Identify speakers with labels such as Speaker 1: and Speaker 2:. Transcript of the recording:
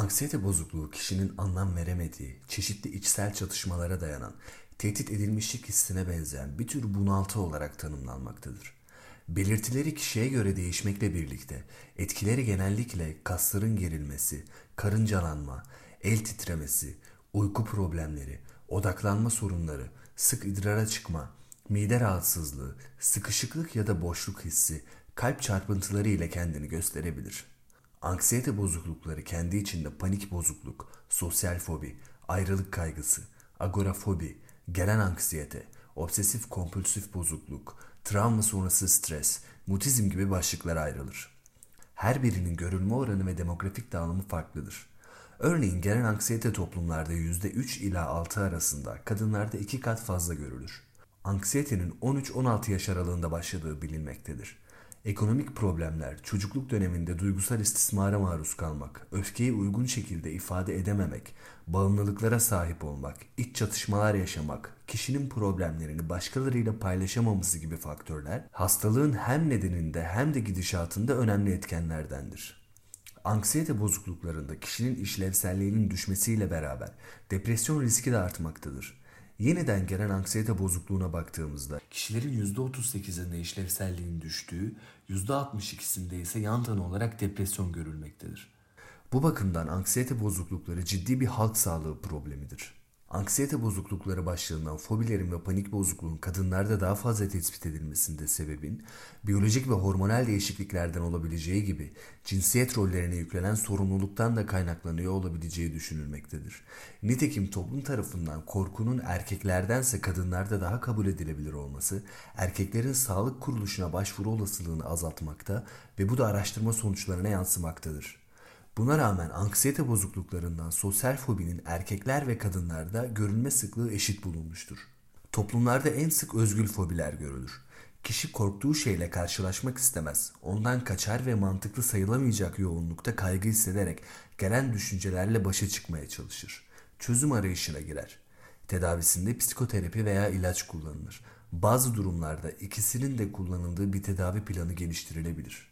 Speaker 1: Anksiyete bozukluğu kişinin anlam veremediği, çeşitli içsel çatışmalara dayanan, tehdit edilmişlik hissine benzeyen bir tür bunaltı olarak tanımlanmaktadır. Belirtileri kişiye göre değişmekle birlikte etkileri genellikle kasların gerilmesi, karıncalanma, el titremesi, uyku problemleri, odaklanma sorunları, sık idrara çıkma, mide rahatsızlığı, sıkışıklık ya da boşluk hissi, kalp çarpıntıları ile kendini gösterebilir. Anksiyete bozuklukları kendi içinde panik bozukluk, sosyal fobi, ayrılık kaygısı, agorafobi, gelen anksiyete, obsesif kompulsif bozukluk, travma sonrası stres, mutizm gibi başlıklara ayrılır. Her birinin görülme oranı ve demografik dağılımı farklıdır. Örneğin gelen anksiyete toplumlarda %3 ila 6 arasında, kadınlarda 2 kat fazla görülür. Anksiyetenin 13-16 yaş aralığında başladığı bilinmektedir. Ekonomik problemler, çocukluk döneminde duygusal istismara maruz kalmak, öfkeyi uygun şekilde ifade edememek, bağımlılıklara sahip olmak, iç çatışmalar yaşamak, kişinin problemlerini başkalarıyla paylaşamaması gibi faktörler hastalığın hem nedeninde hem de gidişatında önemli etkenlerdendir. Anksiyete bozukluklarında kişinin işlevselliğinin düşmesiyle beraber depresyon riski de artmaktadır. Yeniden gelen anksiyete bozukluğuna baktığımızda kişilerin %38'inde işlevselliğin düştüğü, %62'sinde ise yan tanı olarak depresyon görülmektedir. Bu bakımdan anksiyete bozuklukları ciddi bir halk sağlığı problemidir. Anksiyete bozuklukları başlığından fobilerin ve panik bozukluğun kadınlarda daha fazla tespit edilmesinde sebebin biyolojik ve hormonal değişikliklerden olabileceği gibi cinsiyet rollerine yüklenen sorumluluktan da kaynaklanıyor olabileceği düşünülmektedir. Nitekim toplum tarafından korkunun erkeklerdense kadınlarda daha kabul edilebilir olması erkeklerin sağlık kuruluşuna başvuru olasılığını azaltmakta ve bu da araştırma sonuçlarına yansımaktadır. Buna rağmen anksiyete bozukluklarından sosyal fobinin erkekler ve kadınlarda görülme sıklığı eşit bulunmuştur. Toplumlarda en sık özgül fobiler görülür. Kişi korktuğu şeyle karşılaşmak istemez. Ondan kaçar ve mantıklı sayılamayacak yoğunlukta kaygı hissederek gelen düşüncelerle başa çıkmaya çalışır. Çözüm arayışına girer. Tedavisinde psikoterapi veya ilaç kullanılır. Bazı durumlarda ikisinin de kullanıldığı bir tedavi planı geliştirilebilir.